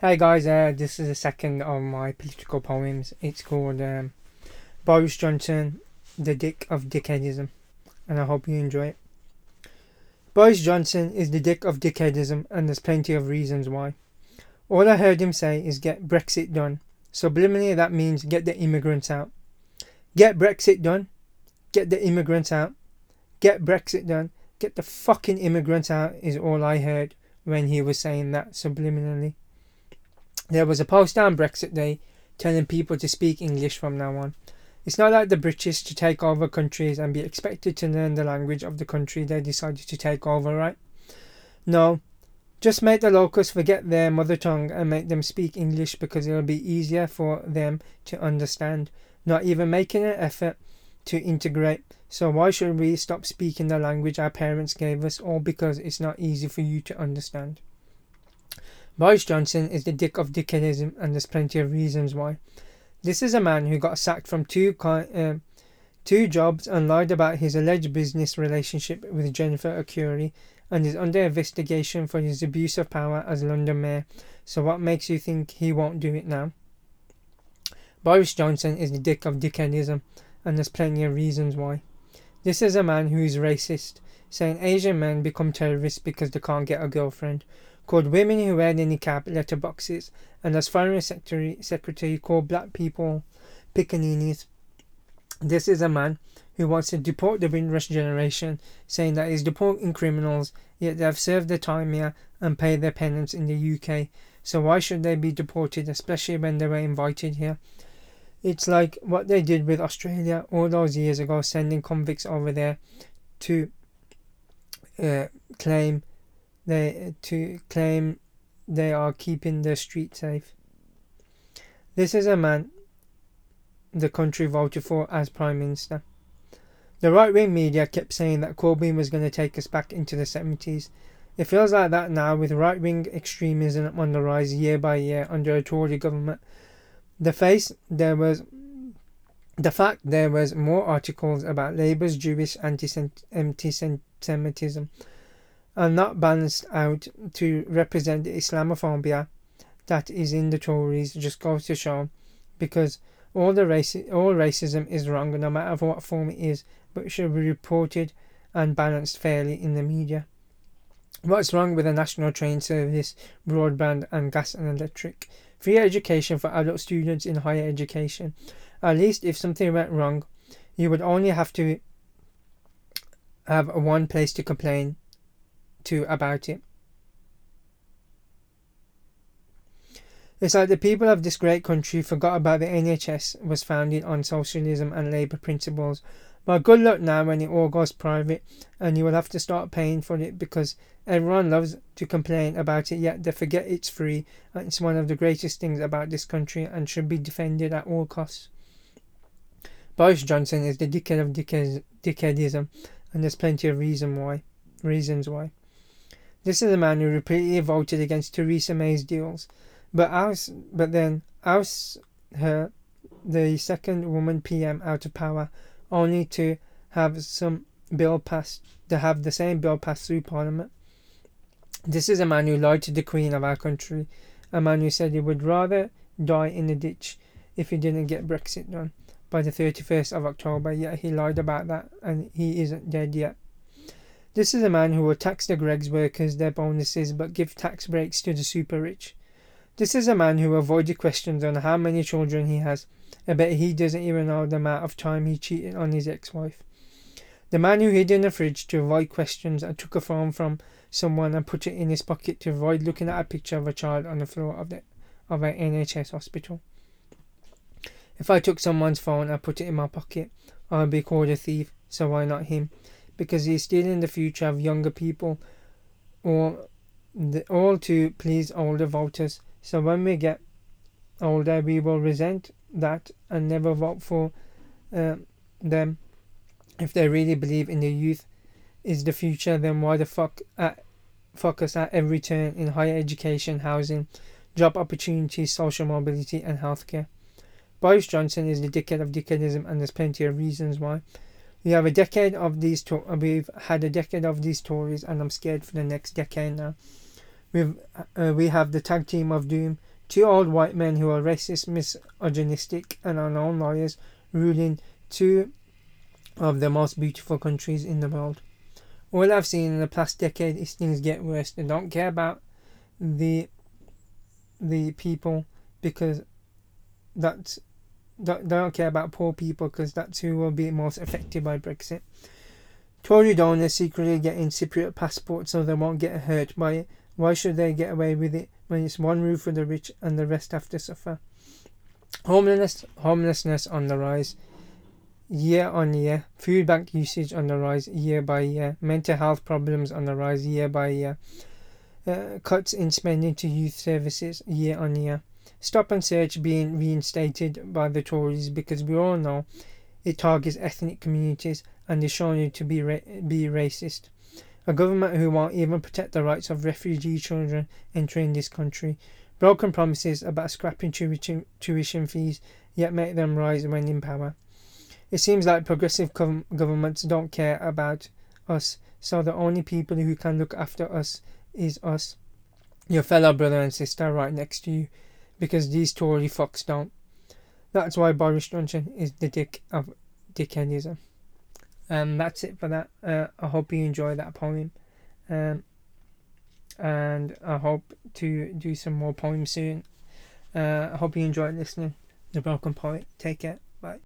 Hey guys, uh, this is the second of my political poems. It's called um, Boris Johnson, the Dick of Dickheadism, and I hope you enjoy it. Boris Johnson is the dick of dickheadism, and there's plenty of reasons why. All I heard him say is get Brexit done. Subliminally, that means get the immigrants out. Get Brexit done. Get the immigrants out. Get Brexit done. Get the fucking immigrants out is all I heard when he was saying that subliminally. There was a poster on Brexit Day telling people to speak English from now on. It's not like the British to take over countries and be expected to learn the language of the country they decided to take over, right? No. Just make the locals forget their mother tongue and make them speak English because it'll be easier for them to understand, not even making an effort to integrate. So why should we stop speaking the language our parents gave us all because it's not easy for you to understand? Boris Johnson is the dick of dickheadism, and there's plenty of reasons why. This is a man who got sacked from two uh, two jobs and lied about his alleged business relationship with Jennifer Arcuri and is under investigation for his abuse of power as London mayor. So what makes you think he won't do it now? Boris Johnson is the dick of dickheadism, and there's plenty of reasons why. This is a man who is racist, saying Asian men become terrorists because they can't get a girlfriend, called women who wear niqab letterboxes, and as foreign secretary, secretary called black people pickaninnies. This is a man who wants to deport the Windrush generation, saying that he's deporting criminals, yet they have served their time here and paid their penance in the UK. So why should they be deported, especially when they were invited here? It's like what they did with Australia all those years ago, sending convicts over there to uh, claim they to claim they are keeping the street safe. This is a man the country voted for as Prime Minister. The right wing media kept saying that Corbyn was going to take us back into the 70s. It feels like that now with right wing extremism on the rise year by year under a Tory government. The face there was the fact there was more articles about Labour's Jewish anti-Semitism are not balanced out to represent the Islamophobia that is in the Tories just goes to show because all the race all racism is wrong no matter what form it is but should be reported and balanced fairly in the media. What's wrong with the national train service, broadband and gas and electric? Free education for adult students in higher education. At least if something went wrong, you would only have to have one place to complain to about it. It's like the people of this great country forgot about the NHS was founded on socialism and labour principles. But good luck now when it all goes private and you will have to start paying for it because everyone loves to complain about it yet they forget it's free and it's one of the greatest things about this country and should be defended at all costs. Boris Johnson is the dickhead of dickheadism and there's plenty of reason why reasons why. This is a man who repeatedly voted against Theresa May's deals, but oust, but then ousts her, the second woman PM, out of power, only to have some bill passed, to have the same bill passed through Parliament. This is a man who lied to the Queen of our country, a man who said he would rather die in a ditch if he didn't get Brexit done by the 31st of October, yet he lied about that and he isn't dead yet. This is a man who will tax the Greggs workers their bonuses but give tax breaks to the super rich. This is a man who avoided questions on how many children he has. I bet he doesn't even know the amount of time he cheated on his ex wife. The man who hid in the fridge to avoid questions and took a phone from someone and put it in his pocket to avoid looking at a picture of a child on the floor of the of an NHS hospital. If I took someone's phone and put it in my pocket, I would be called a thief, so why not him? Because he's stealing the future of younger people or the, all to please older voters. So when we get older, we will resent that and never vote for uh, them. If they really believe in the youth is the future, then why the fuck at, focus at every turn in higher education, housing, job opportunities, social mobility, and healthcare? Boris Johnson is the dickhead of dickheadism, and there's plenty of reasons why. We have a decade of these. To- we've had a decade of these Tories, and I'm scared for the next decade now. We've uh, we have the tag team of doom Two old white men who are racist, misogynistic, and unknown lawyers ruling two of the most beautiful countries in the world. All I've seen in the past decade is things get worse. They don't care about the the people because that's they don't care about poor people because that's who will be most affected by Brexit. Tory donors secretly getting Cypriot passports so they won't get hurt by it. Why should they get away with it when it's one roof for the rich and the rest have to suffer? Homelessness, homelessness on the rise year on year. Food bank usage on the rise year by year. Mental health problems on the rise year by year. Uh, cuts in spending to youth services year on year. Stop and search being reinstated by the Tories because we all know it targets ethnic communities and is shown to be ra- be racist. A government who won't even protect the rights of refugee children entering this country. Broken promises about scrapping tuition, tuition fees, yet make them rise when in power. It seems like progressive gov- governments don't care about us, so the only people who can look after us is us, your fellow brother and sister right next to you, because these Tory fucks don't. That's why Boris Johnson is the dick of dickheadism. Um, that's it for that. Uh, I hope you enjoy that poem. Um, and I hope to do some more poems soon. Uh, I hope you enjoyed listening. The Broken Poet. Take care. Bye.